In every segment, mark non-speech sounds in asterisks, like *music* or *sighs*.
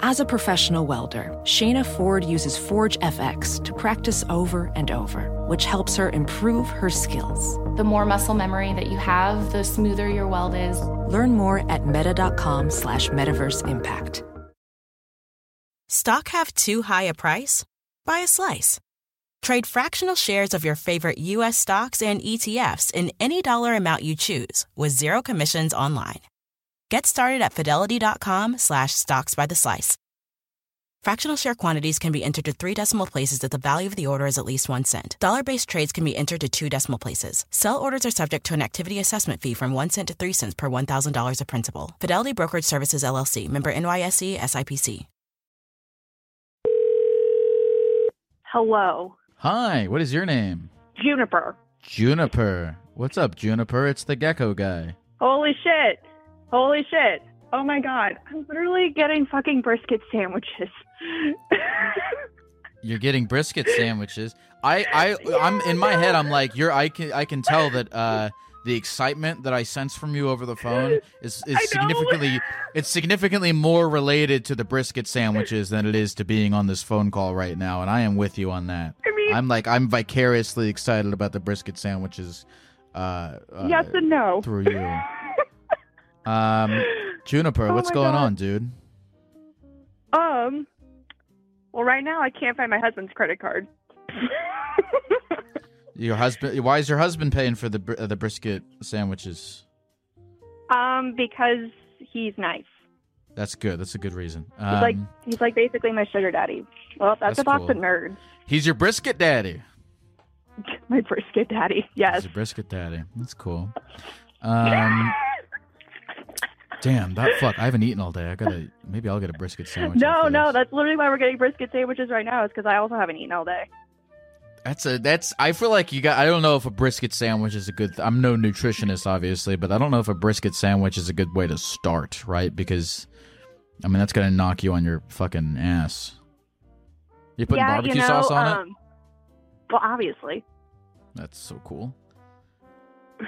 As a professional welder, Shayna Ford uses Forge FX to practice over and over, which helps her improve her skills. The more muscle memory that you have, the smoother your weld is. Learn more at meta.com slash metaverse impact. Stock have too high a price? Buy a slice. Trade fractional shares of your favorite U.S. stocks and ETFs in any dollar amount you choose with zero commissions online. Get started at fidelity.com slash stocks by the slice. Fractional share quantities can be entered to three decimal places if the value of the order is at least one cent. Dollar based trades can be entered to two decimal places. Sell orders are subject to an activity assessment fee from one cent to three cents per $1,000 of principal. Fidelity Brokerage Services LLC member NYSE SIPC. Hello. Hi, what is your name? Juniper. Juniper. What's up, Juniper? It's the gecko guy. Holy shit. Holy shit. Oh my god. I'm literally getting fucking brisket sandwiches. *laughs* You're getting brisket sandwiches. I, I, I'm in my head. I'm like, you're. I can, I can tell that uh, the excitement that I sense from you over the phone is, is significantly, it's significantly more related to the brisket sandwiches than it is to being on this phone call right now. And I am with you on that. I mean, I'm like, I'm vicariously excited about the brisket sandwiches. Uh, uh, yes and no. through you. *laughs* Um, Juniper, *gasps* Oh what's going God. on, dude? Um. Well, right now I can't find my husband's credit card. *laughs* Your husband? Why is your husband paying for the uh, the brisket sandwiches? um, because he's nice. That's good. That's a good reason. He's Um, like he's like basically my sugar daddy. Well, that's, That's a box cool. of nerds. he's your brisket daddy. *laughs* My brisket daddy. Yes. He's your brisket daddy. That's cool. Um, *laughs* damn that fuck. I haven't eaten all day. I gotta. Maybe I'll get a brisket sandwich. No, no, that's literally why we're getting brisket sandwiches right now. Is because I also haven't eaten all day. That's a that's. I feel like you got. I don't know if a brisket sandwich is a good. Th- I'm no nutritionist, obviously, but I don't know if a brisket sandwich is a good way to start, right? Because, I mean, that's gonna knock you on your fucking ass. You putting yeah, barbecue you know, sauce on it? um, Well, obviously. That's so cool. *laughs*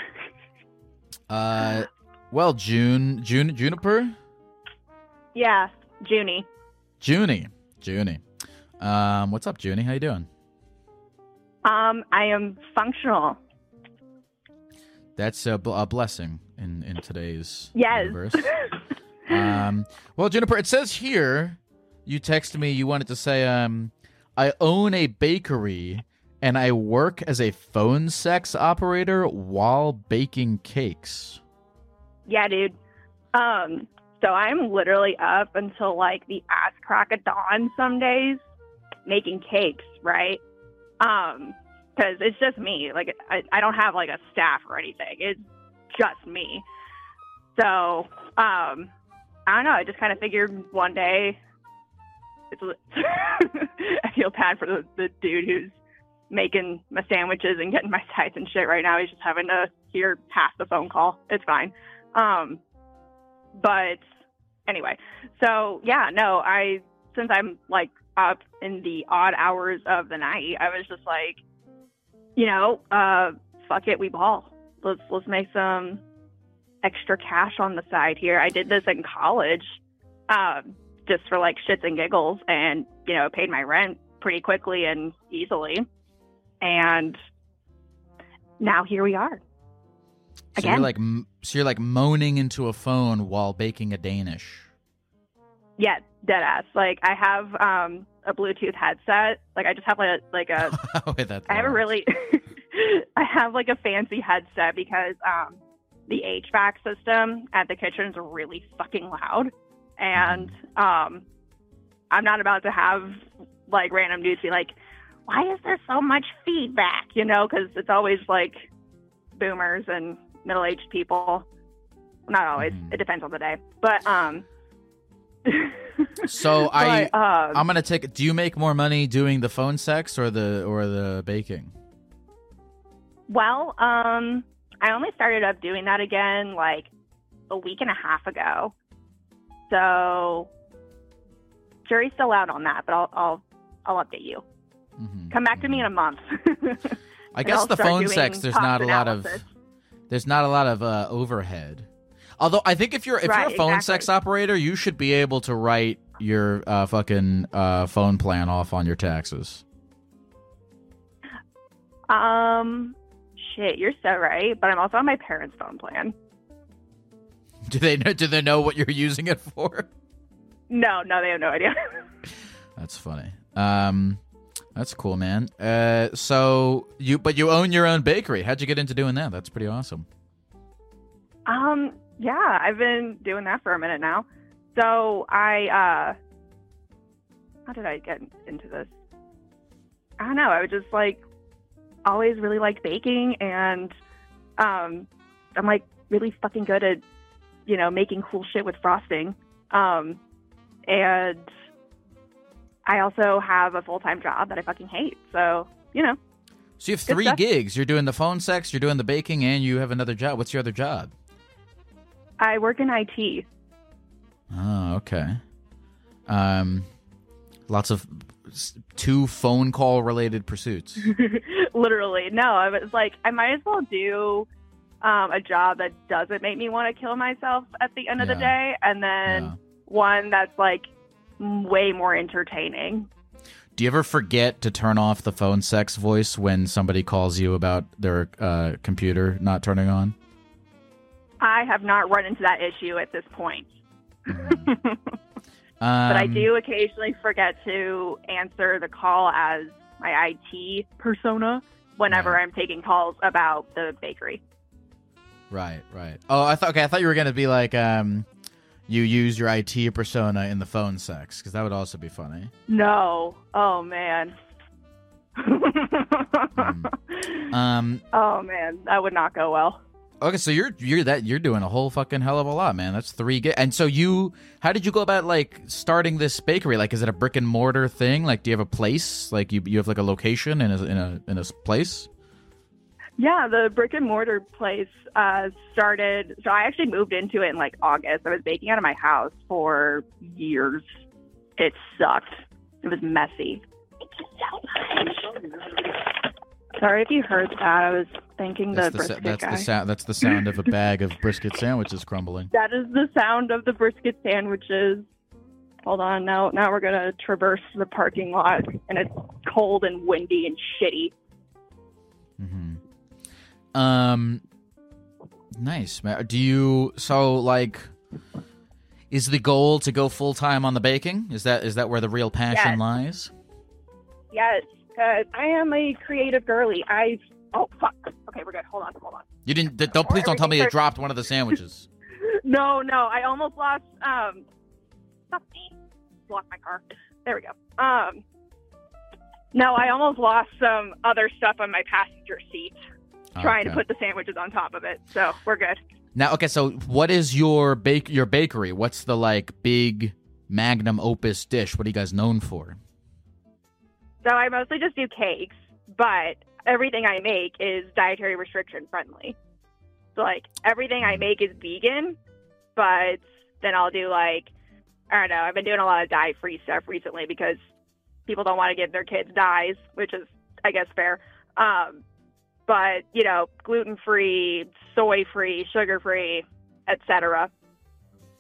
Uh, well, June, June, Juniper, Yeah, Junie. Junie, Junie. Um, what's up, Junie? How you doing? Um, I am functional. That's a, bl- a blessing in in today's Yes. universe. *laughs* um, well, Juniper, it says here you texted me. You wanted to say, um, I own a bakery and I work as a phone sex operator while baking cakes. Yeah, dude. Um, so I'm literally up until like the ass crack of dawn some days making cakes, right? Um, because it's just me. Like I, I don't have like a staff or anything. It's just me. So, um, I don't know. I just kind of figured one day. It's, *laughs* I feel bad for the, the dude who's making my sandwiches and getting my sides and shit right now. He's just having to hear half the phone call. It's fine. Um, but anyway, so yeah, no, I since I'm like up in the odd hours of the night, I was just like, you know, uh, fuck it, we ball. Let's let's make some extra cash on the side here. I did this in college, um, just for like shits and giggles, and you know, paid my rent pretty quickly and easily, and now here we are. So you're like, so you're like moaning into a phone while baking a Danish. Yeah, dead ass. Like I have um a Bluetooth headset. Like I just have like a like a *laughs* Wait, that I have a really *laughs* I have like a fancy headset because um the HVAC system at the kitchen is really fucking loud and um I'm not about to have like random dudes be like why is there so much feedback, you know, cuz it's always like boomers and middle-aged people. Not always. Mhm. It depends on the day. But um So *laughs* I, But, um, I'm gonna take. Do you make more money doing the phone sex or the or the baking? Well, um, I only started up doing that again like a week and a half ago. So jury's still out on that, but I'll I'll I'll update you. Mhm, Come back to me in a month. *laughs* I guess the phone sex. There's not a lot of. There's not a lot of uh, overhead. Although I think if you're if Right, you're a phone exactly. sex operator, you should be able to write your uh, fucking uh, phone plan off on your taxes? Um, shit, you're so right. But I'm also on my parents' phone plan. *laughs* Do they know? Do they know what you're using it for? No, no, they have no idea. *laughs* That's funny. Um, that's cool, man. Uh, so you, but you own your own bakery. How'd you get into doing that? That's pretty awesome. um, yeah, I've been doing that for a minute now. So I, uh, how did I get into this? I don't know. I was just like always really like baking, and um, I'm like really fucking good at you know making cool shit with frosting. Um, and I also have a full time job that I fucking hate. So you know, So you have three gigs. You're doing the phone sex, you're doing the baking, and you have another job. What's your other job? I work in IT. Oh, okay. Um, lots of two phone call related pursuits. *laughs* Literally, no. I was like, I might as well do um, a job that doesn't make me want to kill myself at the end of the day, and then Yeah. one that's like way more entertaining. Do you ever forget to turn off the phone sex voice when somebody calls you about their uh, computer not turning on? I have not run into that issue at this point, Um, *laughs* but I do occasionally forget to answer the call as my IT persona whenever Right. I'm taking calls about the bakery. Right, right. Oh, I thought. Okay, I thought you were gonna be like, um, you use your IT persona in the phone sex because that would also be funny. No, oh man. Um, oh man, that would not go well. okay, so you're you're that you're doing a whole fucking hell of a lot, man. That's three. Gi- and so you, how did you go about like starting this bakery? Like, is it a brick and mortar thing? Like, do you have a place? Like, you you have like a location in a in a in a place? Yeah, the brick and mortar place uh, started. So I actually moved into it in like August. I was baking out of my house for years. It sucked. It was messy. Thank you so much. Sorry if you heard that. I was thanking the That's the, sa- brisket that's guy. the sound. That's the sound of a bag of brisket sandwiches crumbling. that is the sound of the brisket sandwiches. Hold on, now now we're gonna traverse the parking lot, and it's cold and windy and shitty. hmm Um, nice. man. Do you so like? Is the goal to go full time on the baking? Is that is that where the real passion Yes. lies? Yes, because I am a creative girly. I oh fuck. Okay, we're good. Hold on, hold on. You didn't. Don't please don't tell me you dropped one of the sandwiches. *laughs* No, no, I almost lost. Um. Block my car. There we go. Um, no, I almost lost some other stuff on my passenger seat trying to put the sandwiches on top of it. So we're good. Now, okay. So, what is your bake your bakery? What's the like big magnum opus dish? What are you guys known for? So I mostly just do cakes, but everything I make is dietary restriction friendly. So like everything I make is vegan, but then I'll do like I don't know. I've been doing a lot of dye free stuff recently because people don't want to give their kids dyes, which is I guess fair. Um, but you know, gluten free, soy free, sugar free, etc.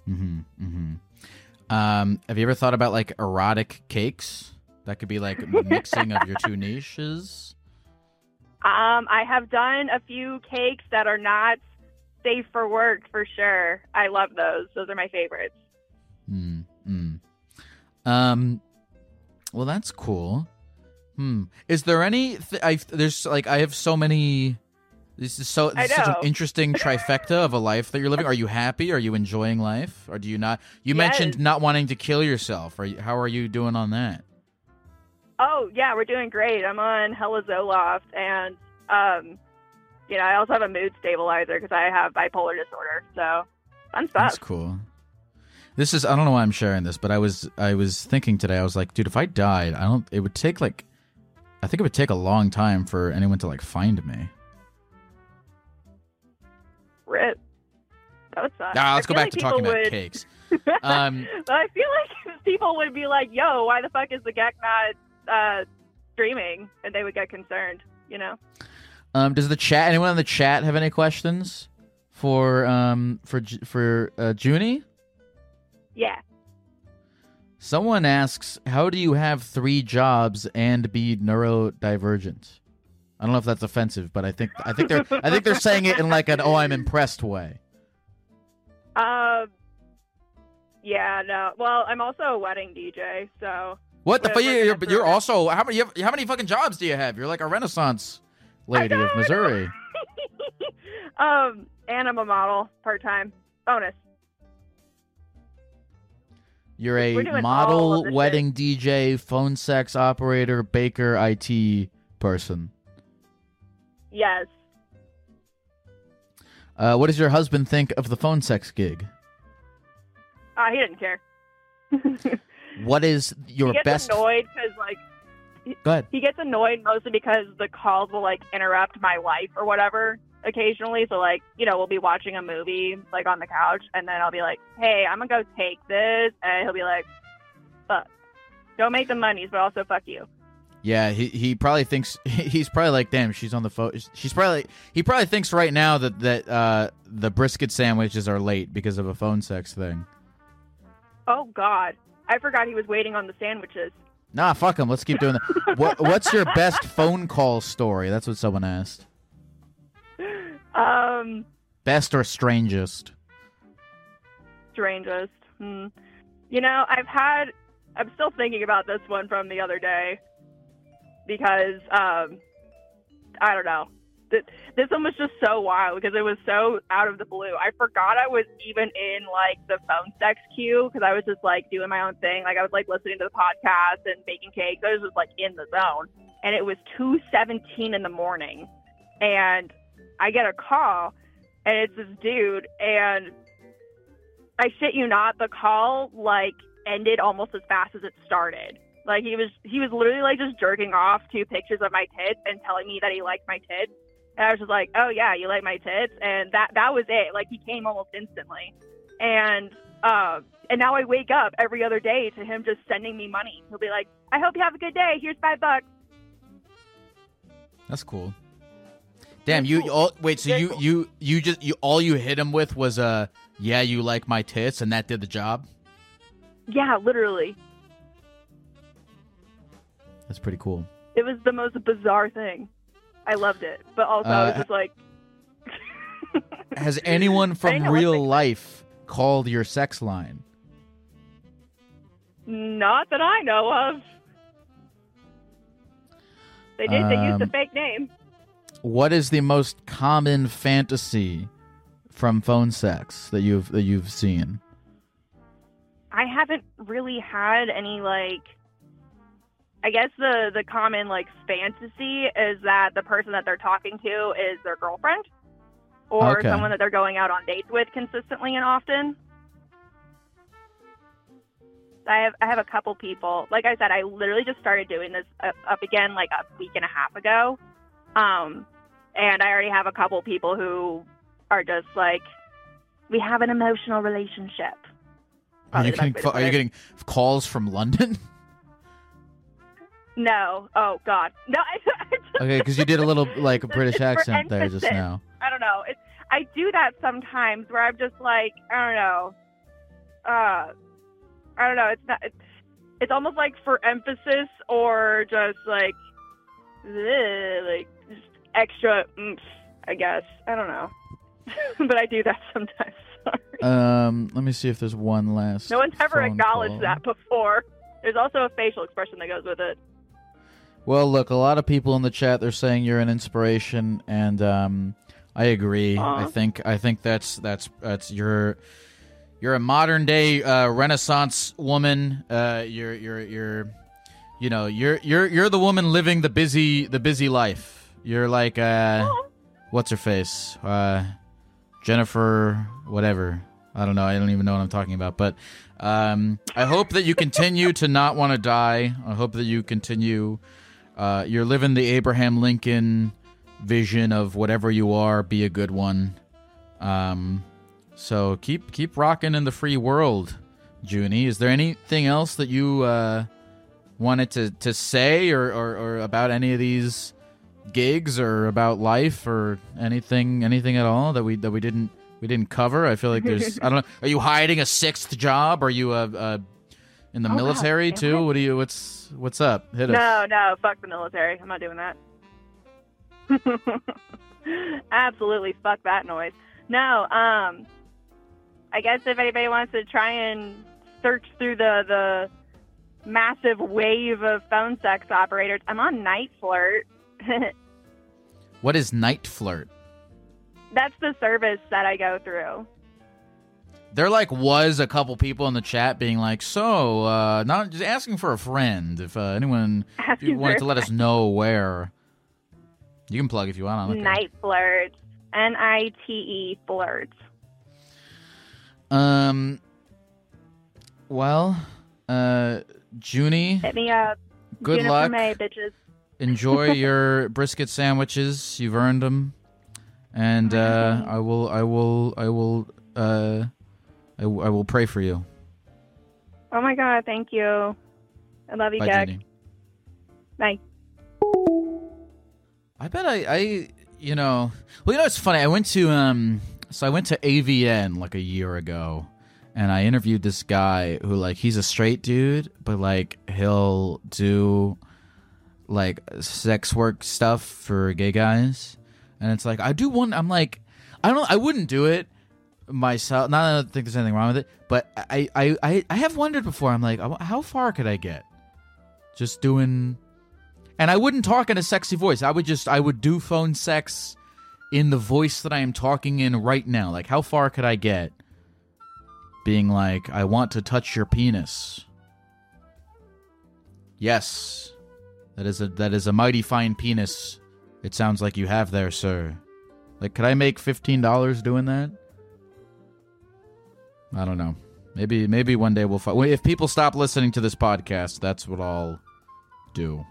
Mm-hmm. Mm-hmm. Um, have you ever thought about like erotic cakes? That could be like mixing of your two *laughs* niches. Um, I have done a few cakes that are not safe for work for sure. I love those. Those are my favorites. Mm, mm. Um, well, that's cool. Hmm. Is there any? Th- I there's like I have so many. This is so this is such an interesting *laughs* trifecta of a life that you're living. Are you happy? Are you enjoying life? Or do you not? You mentioned not wanting to kill yourself. Are you, how are you doing on that? Oh yeah, we're doing great. I'm on Hella Zoloft, and um, you know, I also have a mood stabilizer because I have bipolar disorder. So fun stuff. That's cool. This is I don't know why I'm sharing this, but I was I was thinking today. I was like, dude, if I died, I don't. It would take like, I think it would take a long time for anyone to like find me. Rip. That would suck. Ah, let's go back like to talking people about cakes. *laughs* Um, but I feel like *laughs* people would be like, "Yo, why the fuck is the Gek not uh, streaming?" And they would get concerned. You know. um, does the chat? Anyone in the chat have any questions for um for for uh, Junie? Yeah. Someone asks, "How do you have three jobs and be neurodivergent?" I don't know if that's offensive, but I think I think they're I think they're saying it in like an "oh, I'm impressed" way. Um. Yeah. No. Well, I'm also a wedding DJ, so. What the fuck? You're, but you're also how many you have, how many fucking jobs do you have? You're like a Renaissance lady of *laughs* Missouri. *laughs* um, and I'm a model part time. Bonus. You're a model, wedding DJ, phone sex operator, baker, IT person. Yes. Uh, what does your husband think of the phone sex gig? Uh, he didn't care. *laughs* What is your he gets best? annoyed because like Go ahead. he gets annoyed mostly because the calls will like interrupt my life or whatever occasionally. So like you know we'll be watching a movie like on the couch and then I'll be like, hey, I'm gonna go take this, and he'll be like, fuck, don't make the monies, but also fuck you. Yeah, he he probably thinks *laughs* he's probably like, damn, she's on the phone. She's probably he probably thinks right now that that uh, the brisket sandwiches are late because of a phone sex thing. Oh God, I forgot he was waiting on the sandwiches. Nah, fuck him. Let's keep doing that. what What's your best phone call story? That's what someone asked. Um, Best or strangest? strangest. Hmm. You know, I've had. I'm still thinking about this one from the other day because um, I don't know. Th- This one was just so wild because it was so out of the blue. I forgot I was even in like the phone sex queue because I was just like doing my own thing. Like I was like listening to the podcast and baking cakes. I was just like in the zone, and it was two seventeen in the morning, and I get a call, and it's this dude, and I shit you not, the call like ended almost as fast as it started. Like he was he was literally like just jerking off to pictures of my tits and telling me that he liked my tits. And I was just like, "Oh yeah, you like my tits?" And that that was it. Like he came almost instantly. And uh, and now I wake up every other day to him just sending me money. He'll be like, "I hope you have a good day. Here's 5 bucks." That's cool. Damn, Very you all wait. So you you you just you all you hit him with was uh yeah you like my tits and that did the job. Yeah, literally. That's pretty cool. It was the most bizarre thing. I loved it. But also I was Uh, just like *laughs* Has anyone from real life called your sex line? Not that I know of. They did. they used a Um, fake name. What is the most common fantasy from phone sex that you've that you've seen? I haven't really had any like. I guess the the common like fantasy is that the person that they're talking to is their girlfriend, or Okay. someone that they're going out on dates with consistently and often. I have I have a couple people. Like I said, I literally just started doing this up, up again like a week and a half ago, um, and I already have a couple people who are just like, we have an emotional relationship. Are you getting way to pho- put are you getting calls from London? *laughs* No. Oh God. No. I, *laughs* I just, okay, because you did a little like a British accent there just now. I don't know. It's I do that sometimes where I'm just like I don't know. Uh, I don't know. It's not. It's, it's almost like for emphasis or just like, ugh, like extra oomph. I guess I don't know. *laughs* but I do that sometimes. *laughs* Sorry. Um, let me see if there's one last. No one's ever phone acknowledged call. that before. There's also a facial expression that goes with it. Well, look, a lot of people in the chat they're saying you're an inspiration, and um, I agree. I think I think that's that's that's you're you're a modern day uh, Renaissance woman. Uh, you're you're you're you know you're you're you're the woman living the busy the busy life. You're like uh, what's her face? Uh, Jennifer, whatever. I don't know. I don't even know what I'm talking about. But um, I hope that you continue to not want to die. I hope that you continue. Uh, you're living the Abraham Lincoln vision of whatever you are, be a good one. Um, so keep keep rocking in the free world, Junie. Is there anything else that you uh, wanted to, to say or, or, or about any of these gigs or about life or anything anything at all that we that we didn't we didn't cover? I feel like there's *laughs* I don't know. Are you hiding a sixth job? Are you a, a In the Oh, military too? What do you? What's what's up? Hit us. No, no, fuck the military. I'm not doing that. *laughs* Absolutely fuck that noise. No, um I guess if anybody wants to try and search through the the massive wave of phone sex operators, I'm on Night Flirt. *laughs* What is NiteFlirt? That's the service that I go through. There like was a couple people in the chat being like, "So, uh not just asking for a friend. If uh, anyone if you wanted to let us know where, you can plug if you want. Night Flirts. N I T E Flirts. Um. Well, uh, Junie, Hit me up. good Jennifer luck. May, bitches. Enjoy *laughs* your brisket sandwiches. You've earned them, and uh, I will, I will, I will, uh, I, w- I will pray for you. Oh my god, thank you. I love you, Bye, Jack. Bye. I bet I, I, you know, well, you know, it's funny. I went to, um, so I went to AVN like a year ago, and I interviewed this guy who, like, he's a straight dude, but like he'll do like sex work stuff for gay guys, and it's like I do one. I'm like, I don't, I wouldn't do it myself. Not that I don't think there's anything wrong with it, but I, I, I, I have wondered before. I'm like, how far could I get? Just doing and I wouldn't talk in a sexy voice. I would just I would do phone sex in the voice that I am talking in right now. Like how far could I get being like I want to touch your penis? Yes. That is a that is a mighty fine penis. It sounds like you have there, sir. Like could I make $15 doing that? I don't know. Maybe maybe one day we'll find if people stop listening to this podcast, that's what I'll do.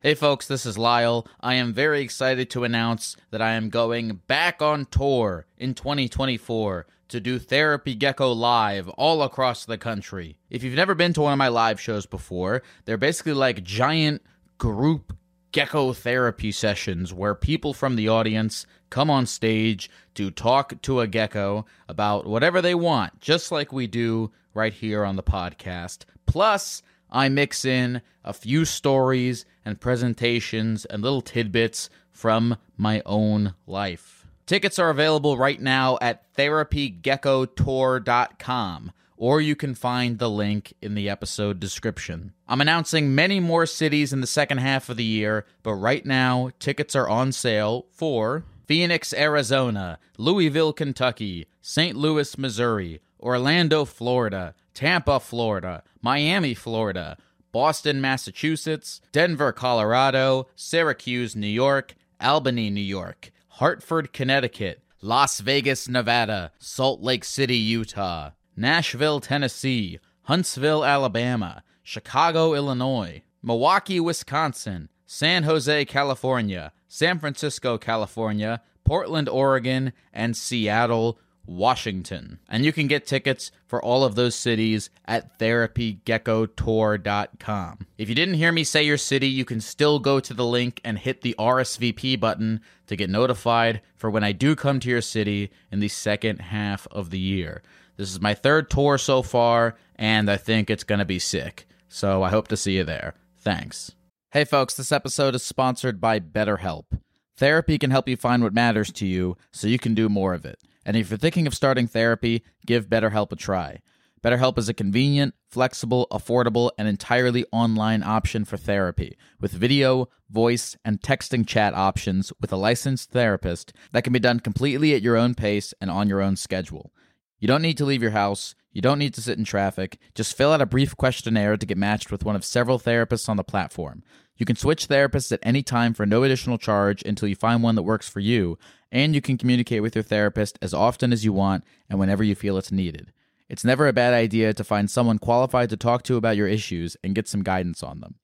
Hey folks, this is Lyle. I am very excited to announce that I am going back on tour in 2024 to do Therapy Gecko live all across the country. If you've never been to one of my live shows before, they're basically like giant group gecko therapy sessions where people from the audience come on stage to talk to a gecko about whatever they want, just like we do right here on the podcast. Plus, I mix in a few stories and presentations and little tidbits from my own life. Tickets are available right now at therapygeckotour.com, or you can find the link in the episode description. I'm announcing many more cities in the second half of the year, but right now, tickets are on sale for Phoenix, Arizona, Louisville, Kentucky, St. Louis, Missouri, Orlando, Florida, Tampa, Florida, Miami, Florida, Boston, Massachusetts, Denver, Colorado, Syracuse, New York, Albany, New York, Hartford, Connecticut, Las Vegas, Nevada, Salt Lake City, Utah, Nashville, Tennessee, Huntsville, Alabama, Chicago, Illinois, Milwaukee, Wisconsin, San Jose, California, San Francisco, California, Portland, Oregon, and Seattle, Washington. And you can get tickets for all of those cities at therapygeckotour.com. If you didn't hear me say your city, you can still go to the link and hit the RSVP button to get notified for when I do come to your city in the second half of the year. This is my third tour so far, and I think it's going to be sick. So I hope to see you there. Thanks. Hey, folks, this episode is sponsored by BetterHelp. Therapy can help you find what matters to you so you can do more of it. And if you're thinking of starting therapy, give BetterHelp a try. BetterHelp is a convenient, flexible, affordable, and entirely online option for therapy with video, voice, and texting chat options with a licensed therapist that can be done completely at your own pace and on your own schedule. You don't need to leave your house. You don't need to sit in traffic. Just fill out a brief questionnaire to get matched with one of several therapists on the platform. You can switch therapists at any time for no additional charge until you find one that works for you, and you can communicate with your therapist as often as you want and whenever you feel it's needed. It's never a bad idea to find someone qualified to talk to about your issues and get some guidance on them.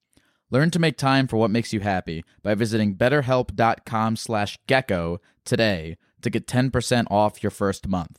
Learn to make time for what makes you happy by visiting betterhelp.com/gecko today to get 10% off your first month.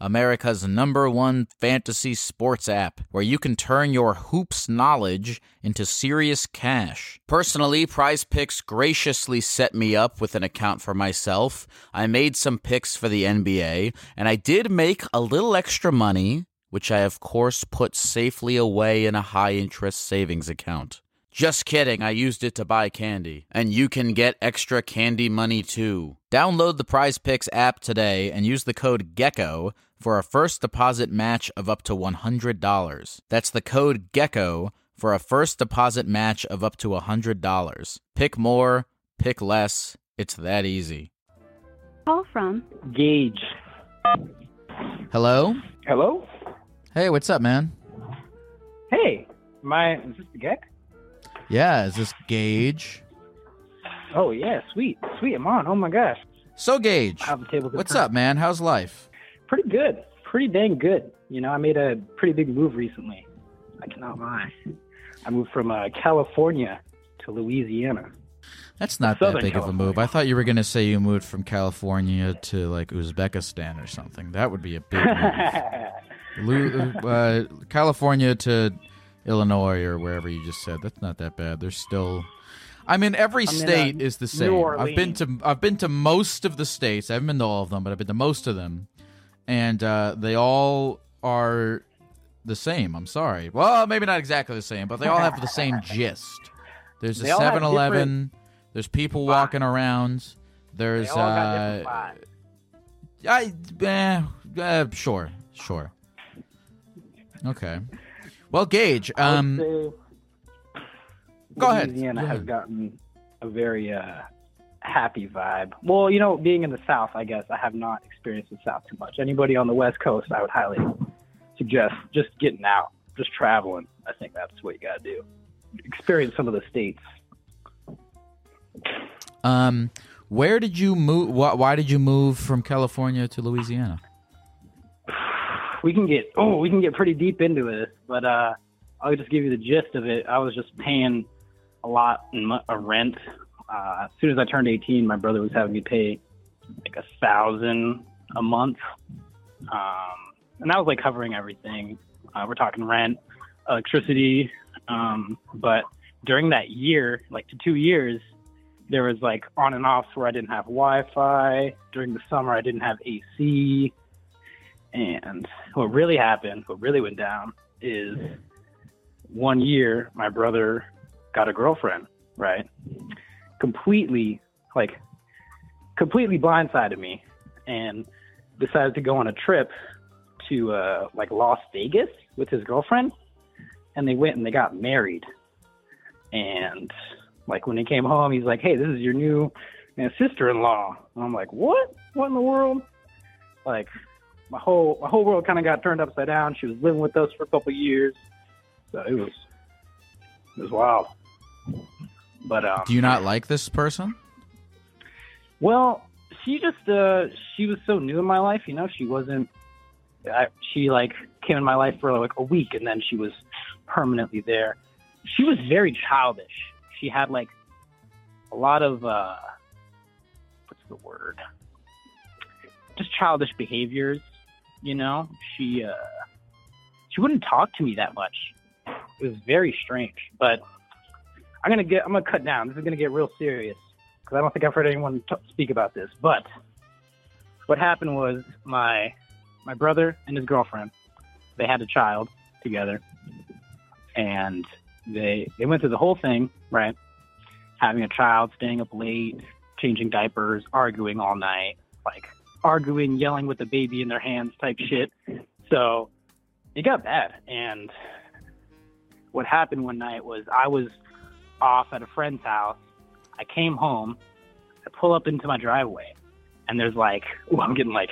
America's number one fantasy sports app, where you can turn your hoops knowledge into serious cash. Personally, Prize Picks graciously set me up with an account for myself. I made some picks for the NBA, and I did make a little extra money, which I, of course, put safely away in a high interest savings account. Just kidding, I used it to buy candy. And you can get extra candy money too. Download the Prize Picks app today and use the code GECKO for a first deposit match of up to $100. That's the code GECKO for a first deposit match of up to $100. Pick more, pick less. It's that easy. Call from Gage. Hello? Hello? Hey, what's up, man? Hey, my is this the Geck? Yeah, is this Gage? Oh yeah, sweet, sweet. I'm on. Oh my gosh. So, Gage, I have a table. what's up, man? How's life? Pretty good. Pretty dang good. You know, I made a pretty big move recently. I cannot lie. I moved from uh, California to Louisiana. That's not that Southern big of a move. I thought you were going to say you moved from California to like Uzbekistan or something. That would be a big move. *laughs* Lu- uh, California to Illinois or wherever you just said. That's not that bad. There's still. I mean, every I'm in, uh, state is the same. I've been to I've been to most of the states. I haven't been to all of them, but I've been to most of them, and uh, they all are the same. I'm sorry. Well, maybe not exactly the same, but they all have the same *laughs* gist. There's a They have 7-Eleven. There's people walking around. There's They all got uh. I eh, uh, sure, sure. Okay. Well, Gage, um, go ahead. Louisiana Go has gotten a very uh, happy vibe. Well, you know, being in the South, I guess I have not experienced the South too much. Anybody on the West Coast, I would highly suggest just getting out, just traveling. I think that's what you got to do. Experience some of the states. um, where did you move? Why, why did you move from California to Louisiana? We can get oh we can get pretty deep into this, but uh i'll just give you the gist of it. I was just paying a lot in uh, rent. Uh as soon as i turned 18 my brother was having me pay like a thousand a month. Um and that was like covering everything. Uh, we're talking rent electricity um but during that year like to two years there was like on and offs where i didn't have wi-fi. During the summer i didn't have ac and what really happened, what really went down, is one year my brother got a girlfriend, right? Completely, like, completely blindsided me and decided to go on a trip to, uh, like, Las Vegas with his girlfriend. And they went and they got married. And, like, when he came home, he's like, hey, this is your new sister in law. And I'm like, what? What in the world? Like, my whole my whole world kind of got turned upside down. She was living with us for a couple of years, so it was it was wild. But um, Do you not like this person? well, she just uh she was so new in my life. You know, she wasn't. I, she like came in my life for like a week, and then she was permanently there. She was very childish. She had like a lot of uh what's the word? Just childish behaviors. You know, she uh she wouldn't talk to me that much. It was very strange, but I'm gonna get I'm gonna cut down. This is gonna get real serious because I don't think I've heard anyone t- speak about this. But what happened was my my brother and his girlfriend they had a child together, and they they went through the whole thing right, having a child, staying up late, changing diapers, arguing all night, like arguing, yelling with a baby in their hands type shit. So it got bad. And what happened one night was I was off at a friend's house. I came home. I pull up into my driveway, and there's like, *laughs* I'm getting like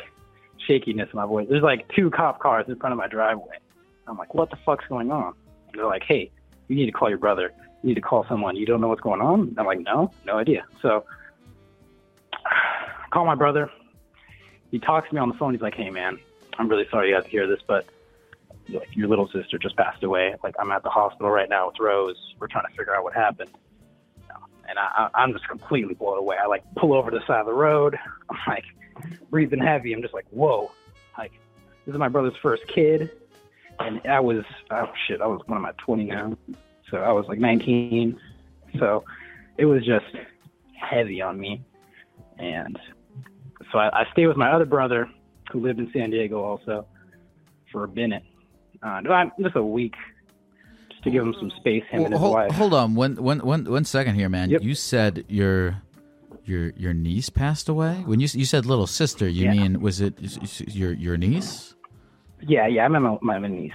shakiness in my voice. There's like two cop cars in front of my driveway. I'm like, what the fuck's going on? And they're like, hey, you need to call your brother. You need to call someone. You don't know what's going on? I'm like, no, no idea. So *sighs* call my brother. He talks to me on the phone. He's like, hey, man, I'm really sorry you had to hear this, but like your little sister just passed away. Like I'm at the hospital right now with Rose. We're trying to figure out what happened. And I, I'm just completely blown away. I like pull over to the side of the road. I'm like breathing heavy. I'm just like, whoa. Like this is my brother's first kid, and I was oh shit. I was one of my 20 now, so I was like 19. So it was just heavy on me, and so I, I stayed with my other brother who lived in San Diego also for a minute. Uh, just a week, just to give him some space. Him and his hold, wife. hold on one, one, one, one second here, man. Yep. You said your your your niece passed away. When you you said little sister, you Yeah. mean was it your your niece? Yeah, yeah, I meant my, my niece.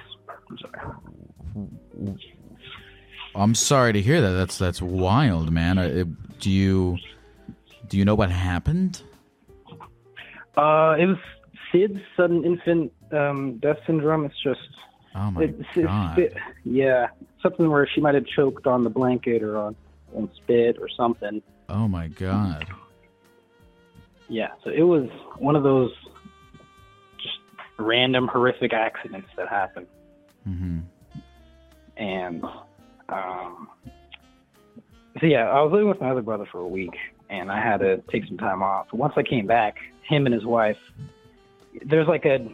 I'm sorry. I'm sorry to hear that. That's that's wild, man. Uh, do you do you know what happened? Uh, it was SIDS, sudden infant um, death syndrome. It's just, Oh my it's, it's, god! it- yeah, something where she might have choked on the blanket or on, on spit or something. Oh my god! Yeah, so it was one of those just random horrific accidents that happen. hmm and um, so yeah, I was living with my other brother for a week, and I had to take some time off. Once I came back, him and his wife, there's like a,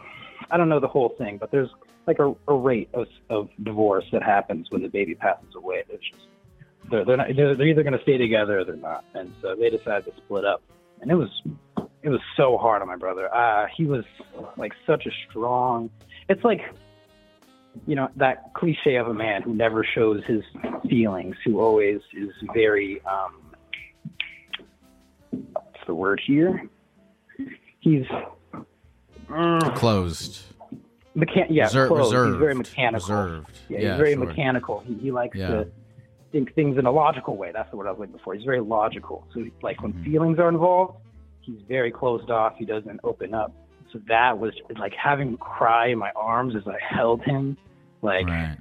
I don't know the whole thing, but there's like a, a rate of, of divorce that happens when the baby passes away. It's just they're they're, not, they're, they're either going to stay together or they're not, and so they decided to split up, and it was it was so hard on my brother. Uh, he was like such a strong. It's like you know that cliche of a man who never shows his feelings, who always is very um what's the word here? He's mm, Closed. mechan- yeah, Reser- closed. reserved. He's very mechanical. Reserved. Yeah, Yeah, he's very sure. mechanical. He, he likes Yeah. to think things in a logical way. That's what I was looking for. He's very logical. So, like, when Mhm. feelings are involved, he's very closed off. He doesn't open up. So that was like having him cry in my arms as I held him. Like, Right.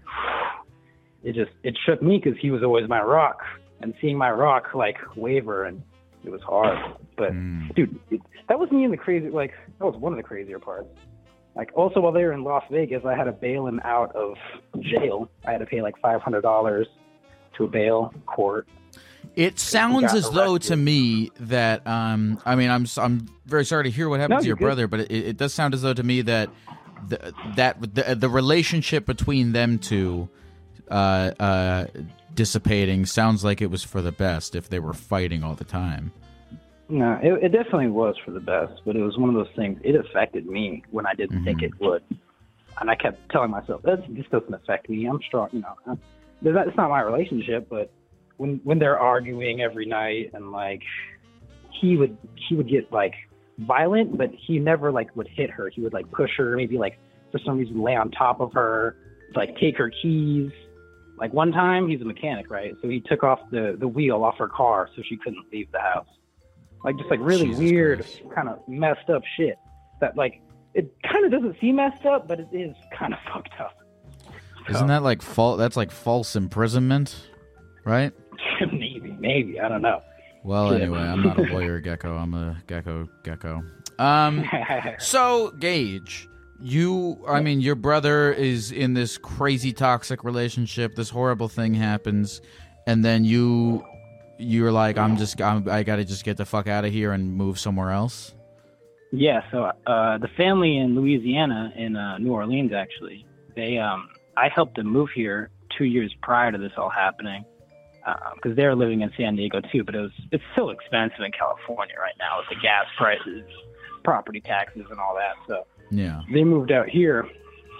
it just it shook me because he was always my rock, and seeing my rock like waver and it was hard. But Mm. dude, it, that was me even the crazy. Like that was one of the crazier parts. Like also while they were in Las Vegas, I had to bail him out of jail. I had to pay like five hundred dollars to a bail court. It sounds as though to me that um I mean I'm I'm very sorry to hear what happened No, to your good. brother, but it, it does sound as though to me that the, that the the relationship between them two uh uh dissipating sounds like it was for the best if they were fighting all the time. No, it, it definitely was for the best, but it was one of those things. It affected me when I didn't think Mhm. it would, and I kept telling myself, "This this doesn't affect me. I'm strong." You know, it's not my relationship, but when when they're arguing every night and like he would he would get like violent, but he never like would hit her. He would like push her, maybe like for some reason lay on top of her, like take her keys. Like one time, he's a mechanic, right? So he took off the the wheel off her car so she couldn't leave the house. Like just like really Jesus weird, Christ. kind of messed up shit. That like it kind of doesn't seem messed up, but it is kind of *laughs* fucked up. Isn't that like fal- that's like false imprisonment, right? *laughs* maybe, maybe I don't know. Well, anyway, I'm not a lawyer, Gecko. I'm a Gecko Gecko. Um *laughs* So, Gage, you, I mean, your brother is in this crazy toxic relationship. This horrible thing happens, and then you, you're like, I'm just, I'm, I got to just get the fuck out of here and move somewhere else. Yeah, so uh, the family in Louisiana, in uh, New Orleans, actually, they um, I helped them move here two years prior to this all happening because they're living in San Diego too. But it was it's so expensive in California right now with the gas prices, property taxes, and all that. So Yeah. they moved out here,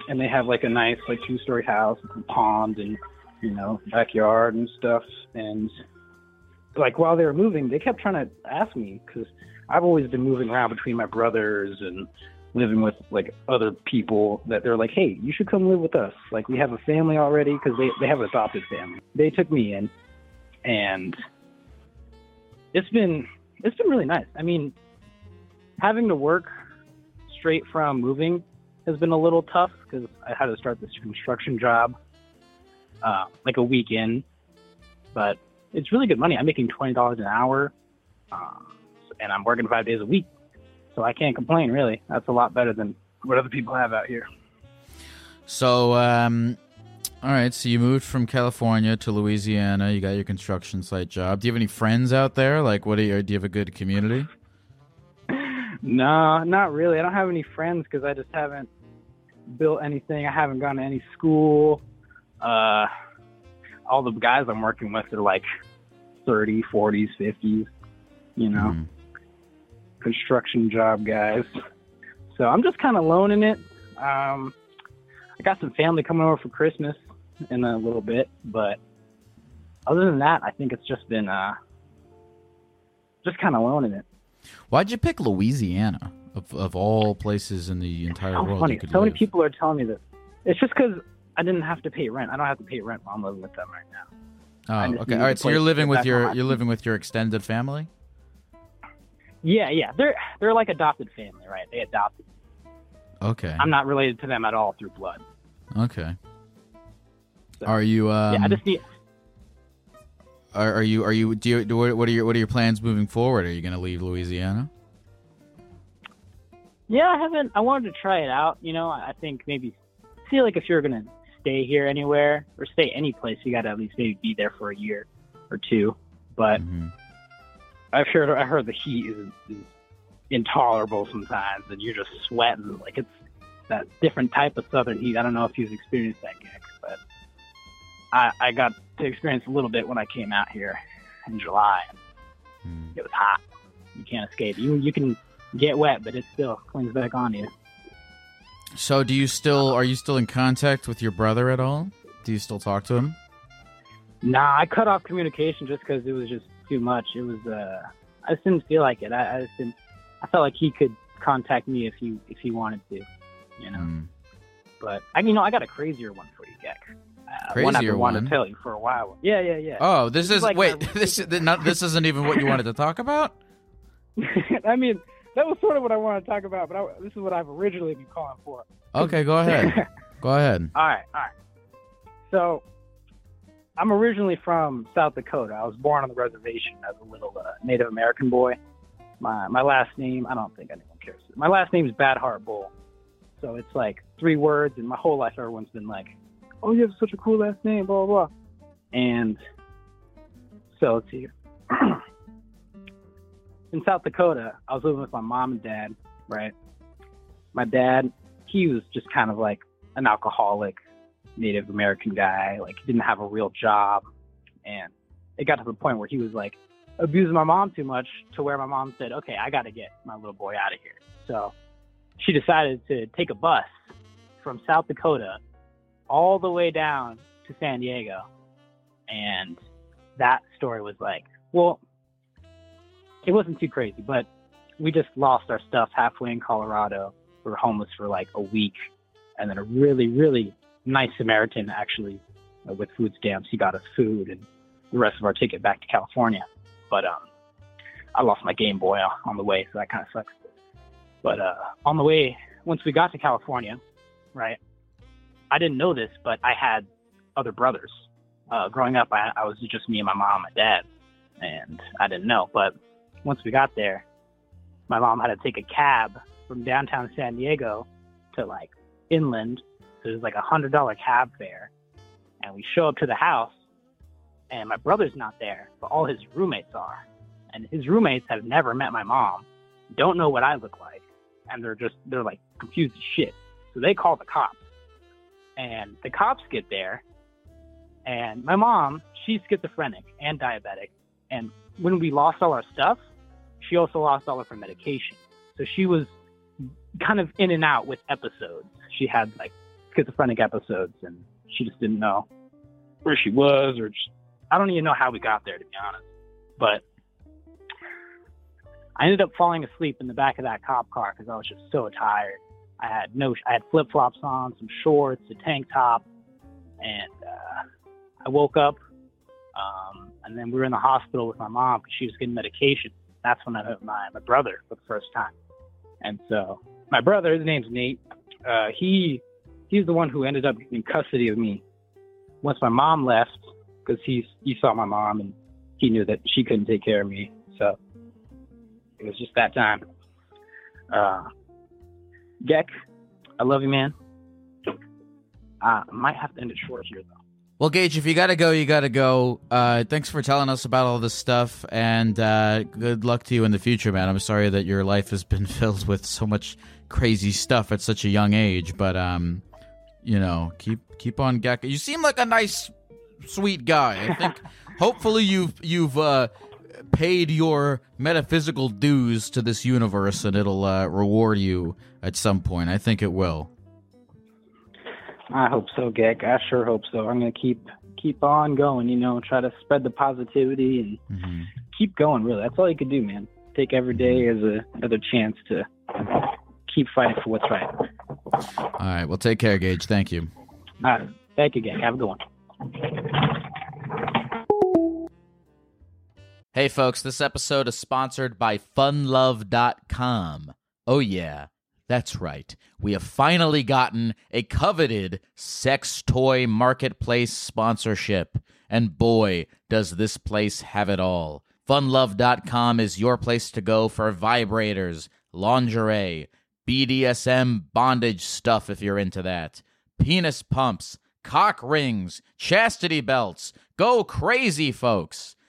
and they have like a nice like two story house with a pond and you know backyard and stuff. And like while they were moving, they kept trying to ask me because I've always been moving around between my brothers and living with like other people that they're like, hey, you should come live with us. Like we have a family already because they they have an adopted family. They took me in, and it's been it's been really nice. I mean, having to work straight from moving has been a little tough because I had to start this construction job uh, like a week in, but it's really good money. I'm making twenty dollars an hour, um, and I'm working five days a week, so I can't complain. Really, that's a lot better than what other people have out here. So, um, all right. So you moved from California to Louisiana. You got your construction site job. Do you have any friends out there? Like, what you? Do you have a good community? No, not really. I don't have any friends because I just haven't built anything. I haven't gone to any school. Uh, all the guys I'm working with are like 30, 40s, 50s, you know, Mhm. construction job guys. So I'm just kind of alone in it. Um, I got some family coming over for Christmas in a little bit, but other than that, I think it's just been uh, just kind of alone in it. Why'd you pick Louisiana of of all places in the entire world? funny. You could So many people are telling me this. It's just because I didn't have to pay rent. I don't have to pay rent while I'm living with them right now. Oh, okay. All right. So you're living with your you're living with your extended family. Yeah, yeah. They're they're like adopted family, right? They adopted. Okay. I'm not related to them at all through blood. Okay. So- Are you? Um, yeah, I just need. Are, are you? Are you? Do you? Do, what are your What are your plans moving forward? Are you going to leave Louisiana? Yeah, I haven't. I wanted to try it out. You know, I think maybe feel like if you're gonna stay here anywhere or stay any place, you got to at least maybe be there for a year or two. But Mhm. I've heard I heard the heat is, is intolerable sometimes, and you're just sweating like it's that different type of southern heat. I don't know if you've experienced that, but I I got to experience a little bit when I came out here in July. Hmm. It was hot. You can't escape. You you can get wet, but it still clings back on you. So, do you still? Are you still in contact with your brother at all? Do you still talk to him? Nah, I cut off communication just because it was just too much. It was uh, I just didn't feel like it. I, I just didn't. I felt like he could contact me if he if he wanted to, you know. Hmm. But I, you know, I got a crazier one for you, Gex. Uh, one I've Crazier been wanting to tell you for a while. Yeah, yeah, yeah. Oh, this, This is is like wait. my- *laughs* This is not. This isn't even what you wanted to talk about. *laughs* I mean, that was sort of what I wanted to talk about, but I, this is what I've originally been calling for. Okay, go ahead. *laughs* Go ahead. All right, all right. So, I'm originally from South Dakota. I was born on the reservation as a little uh, Native American boy. My my last name, I don't think anyone cares. My last name is Bad Heart Bull. So it's like three words, and my whole life everyone's been like, "Oh, you have such a cool last name," blah blah. blah. And so let's see. *clears throat* In South Dakota, I was living with my mom and dad. Right. My dad, he was just kind of like an alcoholic Native American guy. Like, he didn't have a real job. And it got to the point where he was like abusing my mom too much to where my mom said, okay, I got to get my little boy out of here. So she decided to take a bus from South Dakota all the way down to San Diego. And that story was like, well, it wasn't too crazy, but we just lost our stuff halfway in Colorado. We were homeless for like a week. And then a really, really nice Samaritan actually uh, with food stamps, he got us food and the rest of our ticket back to California. But um, I lost my Game Boy on the way, so that kind of sucks. But uh, on the way, once we got to California, right, I didn't know this, but I had other brothers. Uh, growing up, I, I was just me and my mom and my dad, and I didn't know. But once we got there, my mom had to take a cab from downtown San Diego to like inland. So it was like a hundred dollar cab fare, and we show up to the house, and my brother's not there, but all his roommates are, and his roommates have never met my mom, don't know what I look like, and they're just they're like confused as shit. So they call the cops, and the cops get there, and my mom she's schizophrenic and diabetic, and when we lost all our stuff, she also lost all of her medication. So she was kind of in and out with episodes. She had like schizophrenic episodes, and she just didn't know where she was, or just, I don't even know how we got there to be honest. But I ended up falling asleep in the back of that cop car because I was just so tired. I had no, I had flip flops on, some shorts, a tank top, and uh, I woke up. Um, and then we were in the hospital with my mom because she was getting medication. That's when I met my, my brother for the first time. And so my brother, his name's Nate. Uh, he he's the one who ended up getting custody of me once my mom left because he he saw my mom and he knew that she couldn't take care of me. So it was just that time. Uh, Geck, I love you, man. Uh, might have to end it short here, though. Well, Gage, if you got to go, you got to go. Uh, thanks for telling us about all this stuff, and uh, good luck to you in the future, man. I'm sorry that your life has been *laughs* filled with so much crazy stuff at such a young age, but um, you know, keep keep on gecko. You seem like a nice, sweet guy. I think *laughs* hopefully you've you've uh, paid your metaphysical dues to this universe, and it'll uh, reward you at some point. I think it will. I hope so, Gek. I sure hope so. I'm gonna keep keep on going. You know, try to spread the positivity and Mm-hmm. keep going. Really, that's all you could do, man. Take every day as a another chance to keep fighting for what's right. All right. Well, take care, Gage. Thank you. All right, thank you, Gek. Have a good one. Hey, folks, this episode is sponsored by funlove.com. Oh, yeah, that's right. We have finally gotten a coveted sex toy marketplace sponsorship. And boy, does this place have it all. Funlove.com is your place to go for vibrators, lingerie, BDSM bondage stuff if you're into that, penis pumps, cock rings, chastity belts. Go crazy, folks.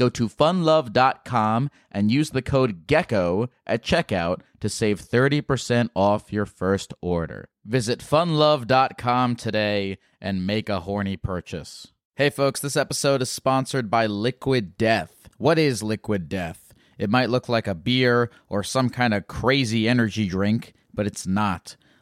Go to funlove.com and use the code GECKO at checkout to save 30% off your first order. Visit funlove.com today and make a horny purchase. Hey folks, this episode is sponsored by Liquid Death. What is Liquid Death? It might look like a beer or some kind of crazy energy drink, but it's not.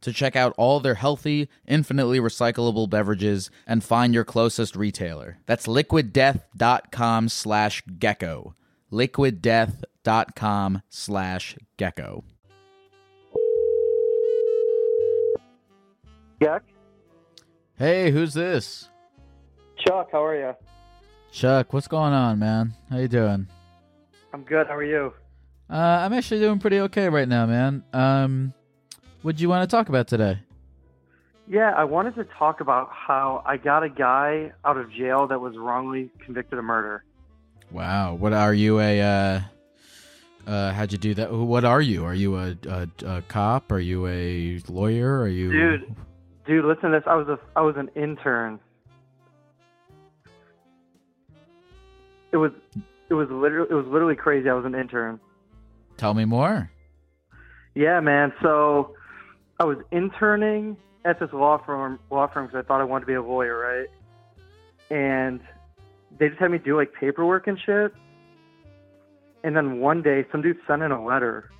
to check out all their healthy, infinitely recyclable beverages and find your closest retailer. That's liquiddeath.com slash gecko. liquiddeath.com slash gecko. Yuck. Hey, who's this? Chuck, how are you? Chuck, what's going on, man? How you doing? I'm good. How are you? Uh, I'm actually doing pretty okay right now, man. Um, what do you want to talk about today? Yeah, I wanted to talk about how I got a guy out of jail that was wrongly convicted of murder. Wow, what are you a? Uh, uh, how'd you do that? What are you? Are you a, a, a cop? Are you a lawyer? Are you? Dude, dude, listen to this. I was a I was an intern. It was it was literally it was literally crazy. I was an intern. Tell me more. Yeah, man. So I was interning at this law firm law firm because I thought I wanted to be a lawyer, right? And they just had me do like paperwork and shit. And then one day, some dude sent in a letter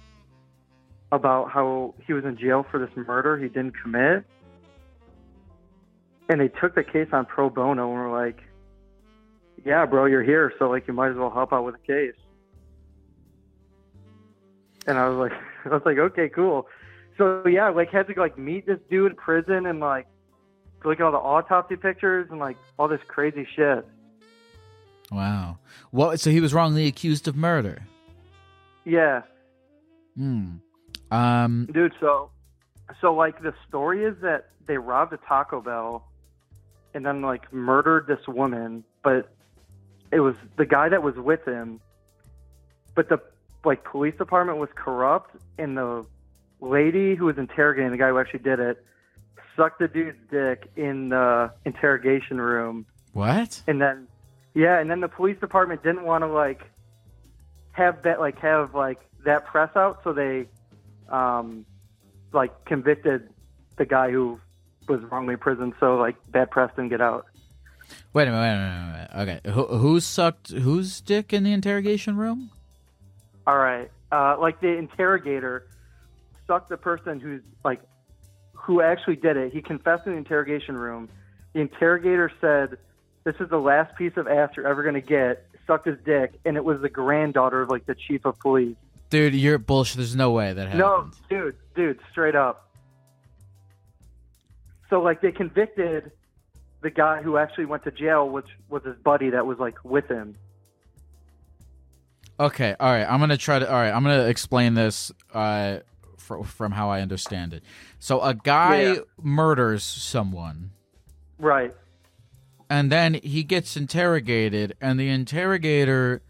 about how he was in jail for this murder he didn't commit. And they took the case on pro bono and were like, "Yeah, bro, you're here, so like you might as well help out with the case." And I was like, *laughs* I was like, okay, cool. So yeah, like had to like meet this dude in prison and like look at all the autopsy pictures and like all this crazy shit. Wow. What? So he was wrongly accused of murder. Yeah, Hmm. Um. dude. So, so like the story is that they robbed a Taco Bell and then like murdered this woman, but it was the guy that was with him. But the like police department was corrupt, and the lady who was interrogating the guy who actually did it sucked the dude's dick in the interrogation room, What? and then yeah, and then the police department didn't want to like have that like have like that press out, so they um like convicted the guy who was wrongly imprisoned, so like bad press didn't get out. Wait a minute. Wait a minute. Wait a minute. Okay. Who, who sucked whose dick in the interrogation room? All right. Uh, like the interrogator sucked the person who's like who actually did it. He confessed in the interrogation room. The interrogator said, "This is the last piece of ass you're ever gonna get." Sucked his dick, and it was the granddaughter of like the chief of police. Dude, you're bullshit. There's no way that happened. No, dude, dude, straight up. So like they convicted the guy who actually went to jail, which was his buddy that was like with him. Okay, all right. I'm gonna try to. All right, I'm gonna explain this uh, fr- from how I understand it. So a guy Yeah. murders someone, Right. and then he gets interrogated, and the interrogator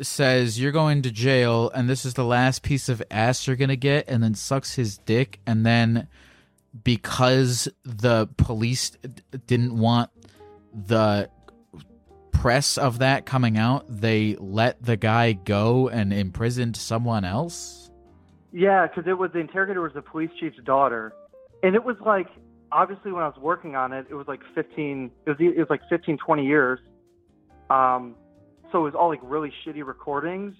says, "You're going to jail, and this is the last piece of ass you're gonna get," and then sucks his dick, and then because the police d- didn't want the press of that coming out, they let the guy go and imprisoned someone else. Yeah, because it was the interrogator was the police chief's daughter, and it was like obviously when I was working on it, it was like 15. It was it was like 15, 20 years. Um, so it was all like really shitty recordings,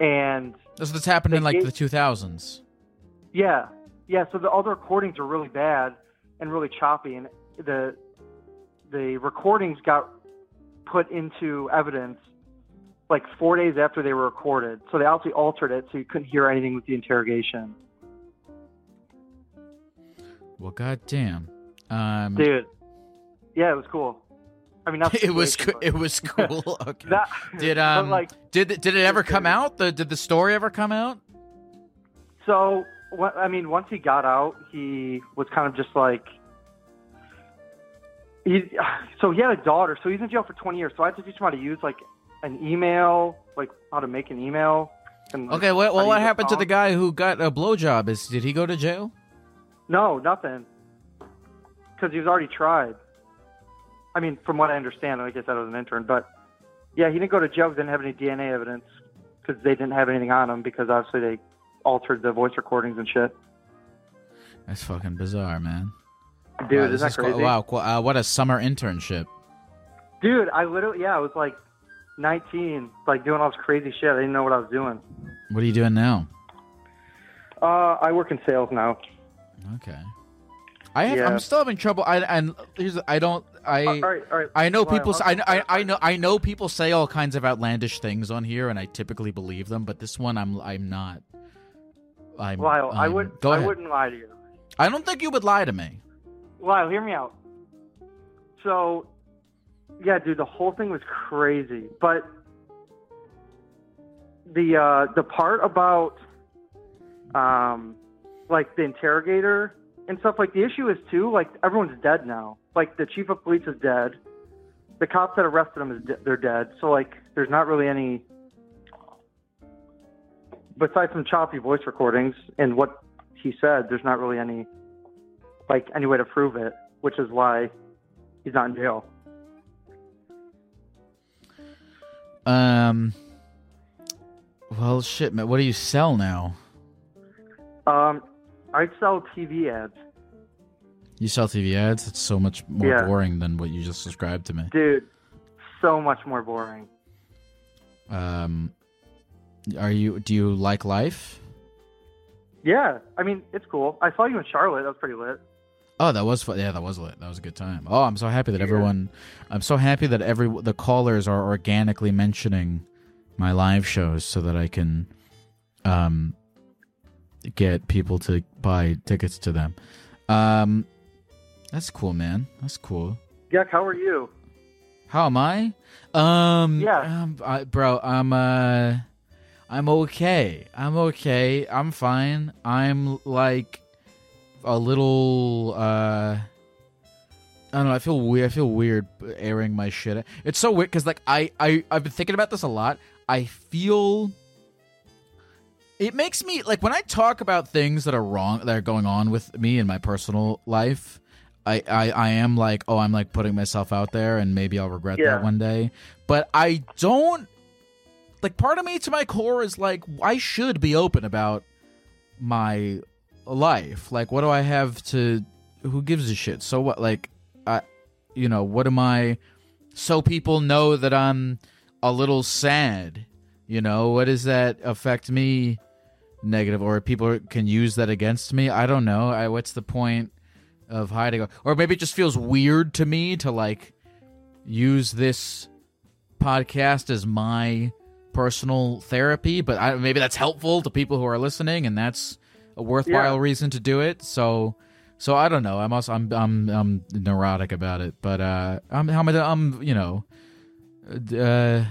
and This was happened in like gave- the 2000s. yeah, yeah. So the all the recordings are really bad and really choppy, and the the recordings got put into evidence like four days after they were recorded. So they actually altered it so you couldn't hear anything with the interrogation. Well, goddamn. Um, Dude, yeah, it was cool. I mean, not *laughs* it was co- it was *laughs* cool. *laughs* Okay. That, did um like did did it ever come out? The did the story ever come out? so? What, I mean, once he got out, he was kind of just like he. *sighs* So he had a daughter. So he's in jail for 20 years. So I had to teach him how to use like an email, like how to make an email. And, like, Okay. Well, well what happened to the guy who got a blowjob? Is did he go to jail? No, nothing. Because he was already tried. I mean, from what I understand, like I said, I was an intern, but yeah, he didn't go to jail. Didn't have any DNA evidence because they didn't have anything on him because obviously they altered the voice recordings and shit. That's fucking bizarre, man. Dude, wow, isn't that is qu- crazy? wow, qu- uh, what a summer internship. Dude, I literally, yeah, I was like 19, like doing all this crazy shit. I didn't know what I was doing. What are you doing now? Uh, I work in sales now. Okay. I have, Yeah. I'm still having trouble. I and here's I don't I all right, all right. I know people. I, I I know I know people say all kinds of outlandish things on here, and I typically believe them. But this one, I'm I'm not. I'm. Lyle, I I'm- would, Go I ahead. wouldn't lie to you. I don't think you would lie to me. Lyle, hear me out. So, yeah, dude, the whole thing was crazy. But the uh, the part about um, like the interrogator and stuff, like the issue is too, like everyone's dead now. Like the chief of police is dead. The cops that arrested him is de- they're dead. So like, there's not really any. Besides some choppy voice recordings and what he said, there's not really any like any way to prove it, which is why he's not in jail. Um. Well, shit, man. What do you sell now? Um, I'd sell TV ads, You sell TV ads. It's so much more Yeah. boring than what you just described to me. dude. So much more boring. Um. Are you? Do you like life? Yeah, I mean it's cool. I saw you in Charlotte. That was pretty lit. Oh, that was fun. Yeah, that was lit. That was a good time. Oh, I'm so happy that Yeah. everyone. I'm so happy that every the callers are organically mentioning my live shows so that I can, um, get people to buy tickets to them. Um, that's cool, man. That's cool. Yuck, how are you? How am I? Um, Yeah. um, I, bro, I'm uh, I'm okay. I'm okay. I'm fine. I'm like a little uh. I don't know. I feel weird. I feel weird airing my shit. It's so weird because like I I I've been thinking about this a lot. I feel it makes me like when I talk about things that are wrong that are going on with me in my personal life. I, I, I am like, oh, I'm like putting myself out there and maybe I'll regret Yeah. that one day. But I don't like part of me to my core is like I should be open about my life. Like what do I have to who gives a shit? So what like I you know, what am I so people know that I'm a little sad? You know, what does that affect me negative or people can use that against me? I don't know. I what's the point of hiding or maybe it just feels weird to me to like use this podcast as my personal therapy, but I, maybe that's helpful to people who are listening, and that's a worthwhile Yeah. reason to do it. So, so I don't know. I'm also I'm I'm I'm neurotic about it, but uh, I'm I'm I'm you know, uh,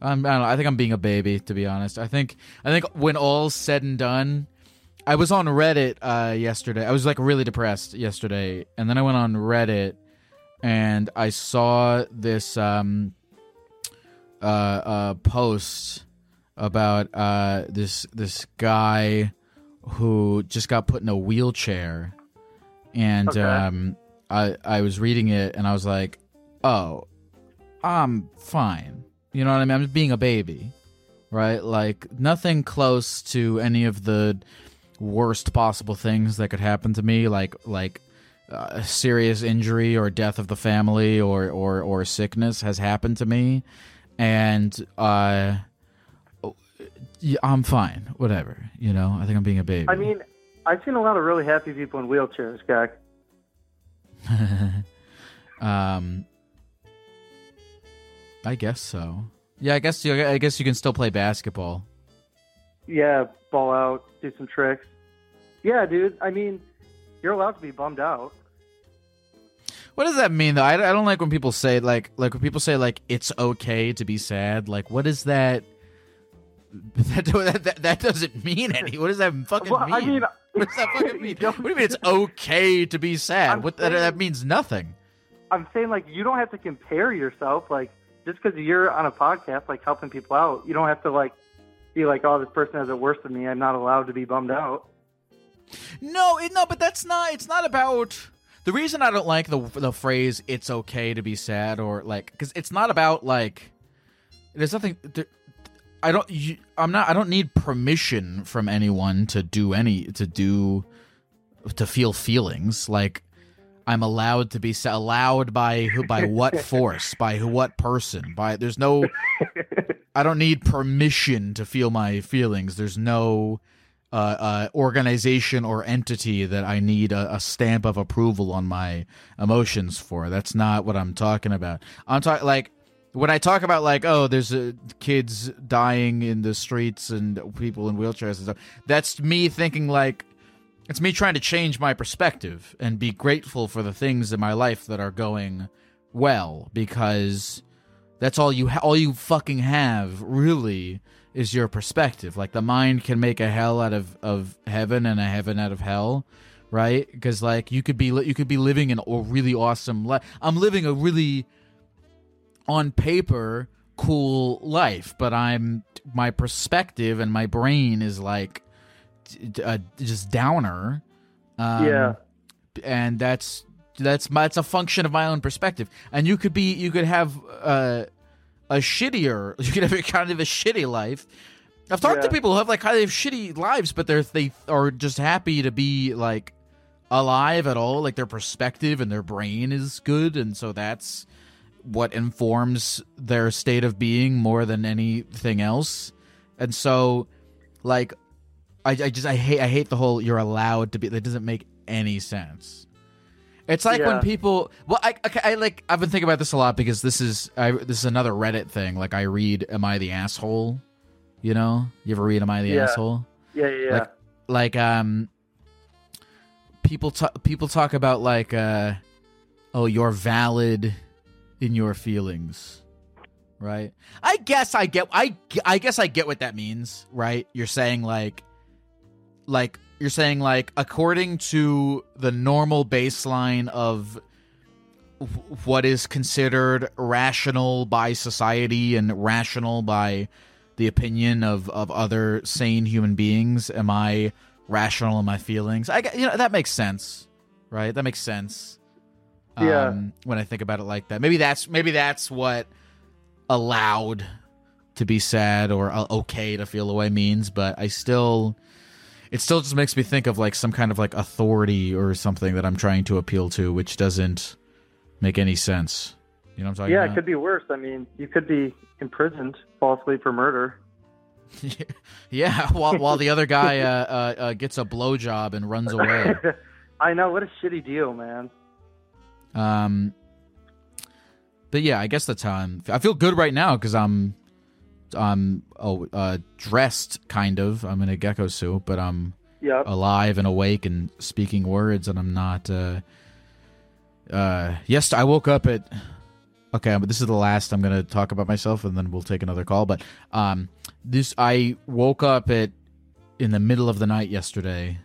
I'm I, don't know, I think I'm being a baby to be honest. I think I think when all's said and done. I was on Reddit uh, yesterday. I was like really depressed yesterday, and then I went on Reddit and I saw this um, uh, uh, post about uh, this this guy who just got put in a wheelchair, and Okay. um, I I was reading it and I was like, oh, I'm fine. You know what I mean? I'm just being a baby, right? Like nothing close to any of the worst possible things that could happen to me, like like uh, serious injury or death of the family or or or sickness has happened to me, and uh, yeah, I'm fine. Whatever, you know. I think I'm being a baby. I mean, I've seen a lot of really happy people in wheelchairs, guy. *laughs* um, I guess so. Yeah, I guess you. I guess you can still play basketball. Yeah, ball out, do some tricks. Yeah, dude. I mean, you're allowed to be bummed out. What does that mean though? I, I don't like when people say like like when people say like it's okay to be sad. Like what is that? *laughs* That that, that, that doesn't mean any. What does that fucking Well, mean? I mean, what does that *laughs* fucking mean? What do you mean it's okay to be sad? I'm what that, saying- that means nothing. I'm saying like you don't have to compare yourself like just because you're on a podcast like helping people out. You don't have to like be like, oh, this person has it worse than me. I'm not allowed to be bummed out. No, it, no, but that's not. It's not about. The reason I don't like the the phrase "it's okay to be sad" or like because it's not about like. There's nothing. There, I don't. You, I'm not. I don't need permission from anyone to do any to do to feel feelings like. I'm allowed to be allowed by who by *laughs* what force by who what person by there's no *laughs* I don't need permission to feel my feelings there's no uh, uh, organization or entity that I need a, a stamp of approval on my emotions for. That's not what I'm talking about. I'm talking like when I talk about like oh, there's uh, kids dying in the streets and people in wheelchairs and stuff. That's me thinking like it's me trying to change my perspective and be grateful for the things in my life that are going well because that's all you ha- all you fucking have really is your perspective. Like the mind can make a hell out of of heaven and a heaven out of hell, right? Because like you could be you could be living an a really awesome life. I'm living a really on paper cool life, but I'm my perspective and my brain is like uh, just downer. Um, Yeah. and that's that's my it's a function of my own perspective. And you could be you could have uh, a shittier *laughs* you could have a kind of a shitty life. I've talked to people who have like kind of shitty lives, but they're they are just happy to be like alive at all. Like their perspective and their brain is good, and so that's what informs their state of being more than anything else. And so, like, I, I just I hate I hate the whole you're allowed to be. That doesn't make any sense. It's like when people. Well, I okay, I like I've been thinking about this a lot because this is I this is another Reddit thing. Like I read, "Am I the asshole?" You know, you ever read "Am I the Yeah. asshole?" Yeah, yeah, yeah. Like, like um, people talk people talk about like uh, oh, you're valid in your feelings, right? I guess I get I I guess I get what that means, right? You're saying like like you're saying like according to the normal baseline of what is considered rational by society and rational by the opinion of of other sane human beings? Am I rational in my feelings? I you know that makes sense, right? That makes sense. Yeah. Um, when I think about it like that, maybe that's maybe that's what allowed to be sad or uh, okay to feel away means. But I still, it still just makes me think of like some kind of like authority or something that I'm trying to appeal to, which doesn't make any sense. You know what I'm talking yeah, about? Yeah, it could be worse. I mean, you could be imprisoned falsely for murder. *laughs* yeah, while while the other guy uh, uh, uh, gets a blowjob and runs away. *laughs* I know what a shitty deal, man. Um, but yeah, I guess that's how I'm. I feel good right now because I'm, I'm oh uh, dressed kind of. I'm in a gecko suit, but I'm Yep. alive and awake and speaking words, and I'm not. Uh, uh, yes, I woke up at. Okay, but this is the last I'm gonna talk about myself, and then we'll take another call. But um, this I woke up at in the middle of the night yesterday,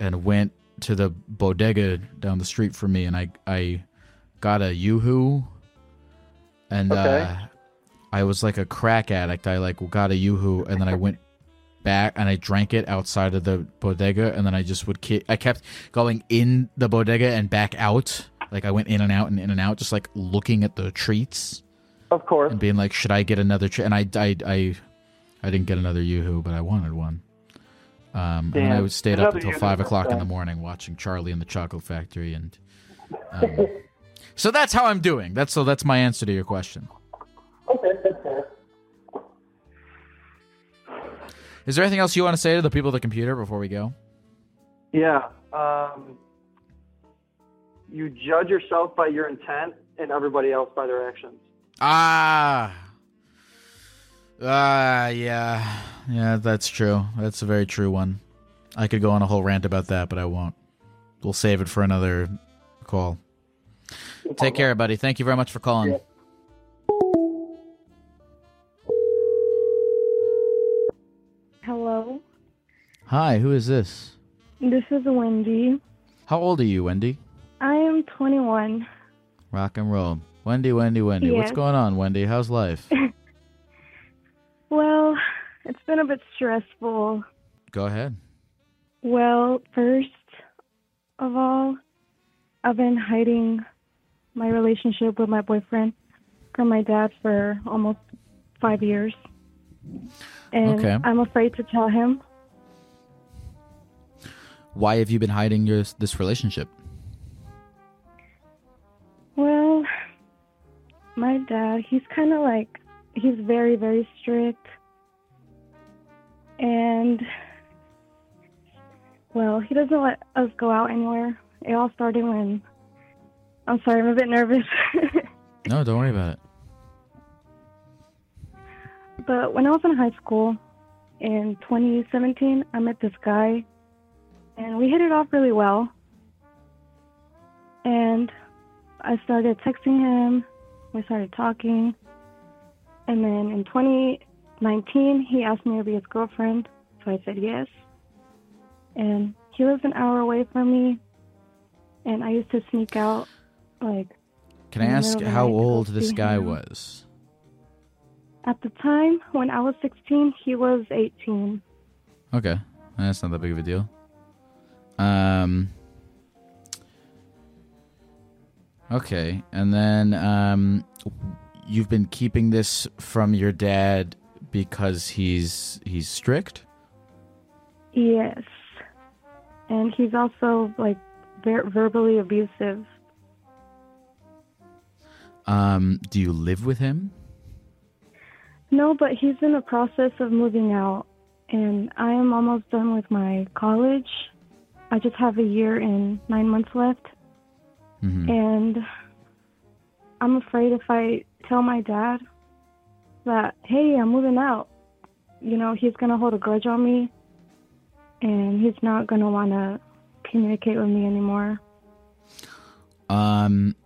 and went to the bodega down the street from me, and I I got a yoo-hoo, and Okay. uh, I was like a crack addict. I like got a yoo-hoo, and then I went back and I drank it outside of the bodega, and then I just would ki- I kept going in the bodega and back out. Like I went in and out and in and out, just like looking at the treats Of course. and being like, "Should I get another?" Tre-? And I, I, I, I didn't get another yoo-hoo, but I wanted one. Um, and I would stayed up until five o'clock in the morning watching Charlie and the Chocolate Factory, and um, *laughs* so that's how I'm doing. That's so that's my answer to your question. Okay, that's fair. Is there anything else you want to say to the people at the computer before we go? Yeah. Um, you judge yourself by your intent and everybody else by their actions. Ah. Ah, yeah. Yeah, that's true. That's a very true one. I could go on a whole rant about that, but I won't. We'll save it for another call. Take care, buddy. Thank you very much for calling. Hello, Hi, who is this? this is Wendy. How old are you, Wendy? I am 21. Rock and roll. Wendy, Wendy, Wendy. What's going on, Wendy? How's life? *laughs* Well, it's been a bit stressful. go ahead. Well, first of all, I've been hiding my relationship with my boyfriend from my dad for almost five years. And Okay. I'm afraid to tell him. Why have you been hiding your this relationship? Well, my dad, he's kind of like, he's very, very strict. And, well, he doesn't let us go out anywhere. It all started when, I'm sorry, I'm a bit nervous. *laughs* No, don't worry about it. but when I was in high school in 2017, I met this guy and we hit it off really well. And I started texting him, we started talking. And then in 2019, he asked me to be his girlfriend, so I said yes. And he lives an hour away from me, and I used to sneak out, like, Can I ask middle of the how night to go old this guy him. was? at the time when I was 16, he was 18. Okay, that's not that big of a deal. Um. Okay, and then um, you've been keeping this from your dad because he's he's strict. Yes. And he's also, like, ver- verbally abusive. Um, do you live with him? No, but he's in the process of moving out, and I am almost done with my college. I just have a year and nine months left, hmm and I'm afraid if I tell my dad that, hey, I'm moving out, you know, he's going to hold a grudge on me, and he's not going to want to communicate with me anymore. Um.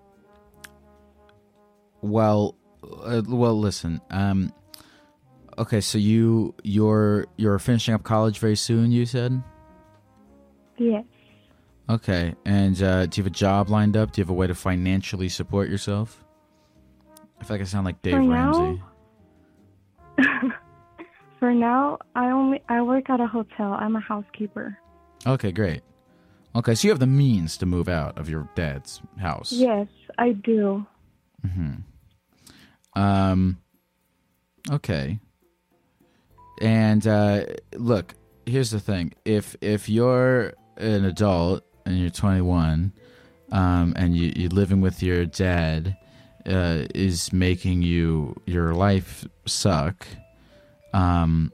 Well, uh, well, listen. Um. Okay, so you you're you're finishing up college very soon. You said. Yes. Okay, and uh, do you have a job lined up? Do you have a way to financially support yourself? I feel like I sound like Dave For now? Ramsey. *laughs* For now, I only I work at a hotel. I'm a housekeeper. Okay, great. Okay, so you have the means to move out of your dad's house. Yes, I do. Um. Okay. And uh, look, here's the thing: if if you're an adult and you're 21, um, and you, you're living with your dad, uh, is making you your life suck. Um.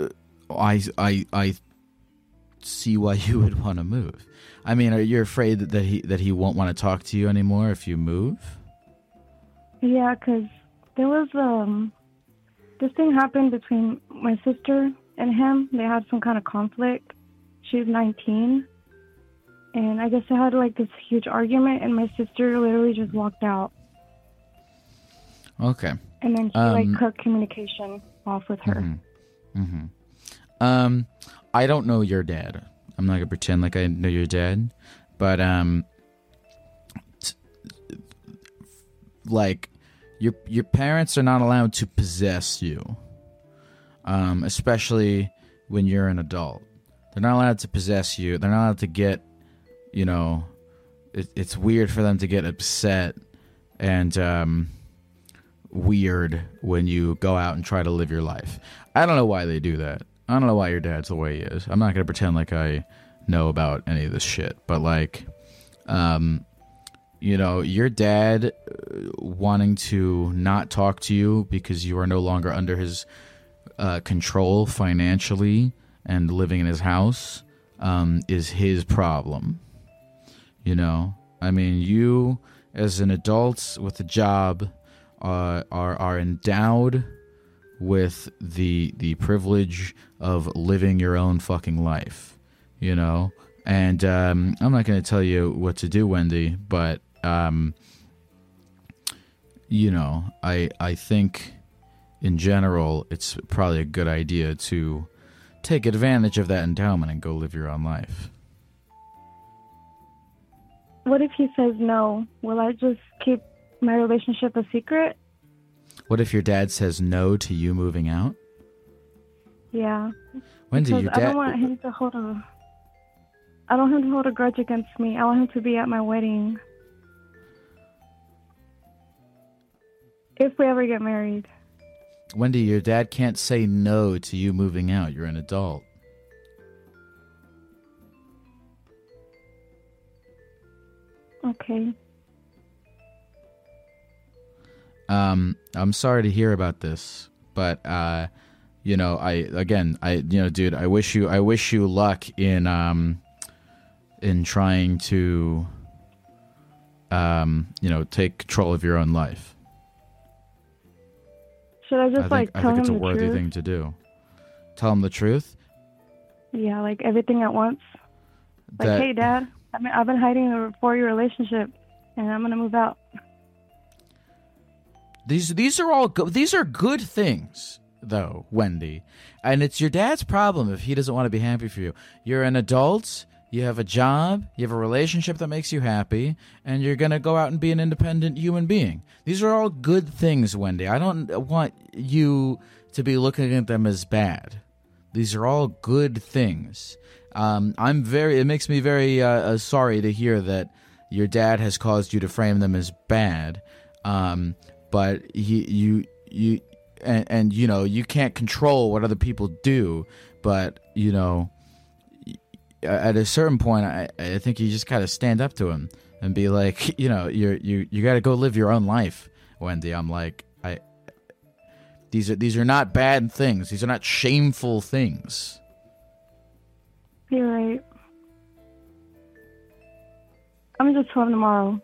uh, I I I see why *laughs* you would want to move. I mean, are you afraid that, that he that he won't want to talk to you anymore if you move? Yeah, because there was um this thing happened between my sister and him. They had some kind of conflict. She was 19, and I guess I had like this huge argument, and my sister literally just walked out, Okay. and then she Um, like cut communication off with her. hmm Um, I don't know your dad. I'm not gonna pretend like I know your dad, but um, t- like your your parents are not allowed to possess you. Um, especially when you're an adult, they're not allowed to possess you. They're not allowed to get, you know, it, it's weird for them to get upset and um weird when you go out and try to live your life. I don't know why they do that. I don't know why your dad's the way he is. I'm not going to pretend like I know about any of this shit, but like um you know, your dad uh, wanting to not talk to you because you are no longer under his uh, control financially and living in his house um, is his problem. You know, I mean, you as an adult with a job uh, are are endowed with the the privilege of living your own fucking life. You know, and um, I'm not going to tell you what to do, Wendy, but um, you know, I I think in general it's probably a good idea to take advantage of that endowment and go live your own life. What if he says no? Will I just keep my relationship a secret? What if your dad says no to you moving out? Yeah. Wendy, because your I don't want him to hold a. I don't want him to hold a grudge against me. I want him to be at my wedding. If we ever get married. Wendy, your dad can't say no to you moving out. You're an adult. Okay. Um, I'm sorry to hear about this, but uh, you know, I again, I you know, dude, I wish you, I wish you luck in um, in trying to, um, you know, take control of your own life. Should I just I think like I think it's a the worthy truth? thing to do. Tell him the truth. Yeah, like everything at once. Like, that hey, Dad, I've been, I've been hiding a four-year relationship, and I'm gonna move out. These these are all go- these are good things though, Wendy. And it's your dad's problem if he doesn't want to be happy for you. You're an adult, you have a job, you have a relationship that makes you happy, and you're going to go out and be an independent human being. These are all good things, Wendy. I don't want you to be looking at them as bad. These are all good things. Um, I'm very. It makes me very uh, uh, sorry to hear that your dad has caused you to frame them as bad. Um, but he, you, you, and, and you know, you can't control what other people do. But you know, at a certain point, I, I think you just gotta stand up to him and be like, *laughs* you know, you're you you gotta go live your own life, Wendy. I'm like, I. These are these are not bad things. These are not shameful things. You're right. I'm just him tomorrow.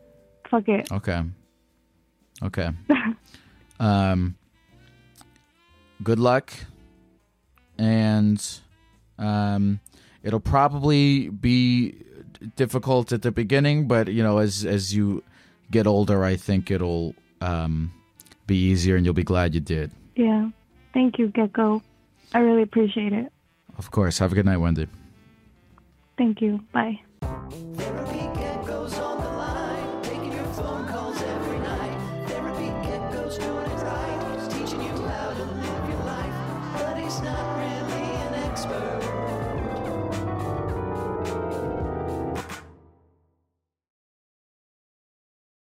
Fuck it. Okay. Okay. *laughs* um. Good luck, and um, it'll probably be difficult at the beginning, but you know, as as you get older, I think it'll um be easier, and you'll be glad you did. Yeah. Thank you, Gecko. I really appreciate it. Of course. Have a good night, Wendy. Thank you. Bye.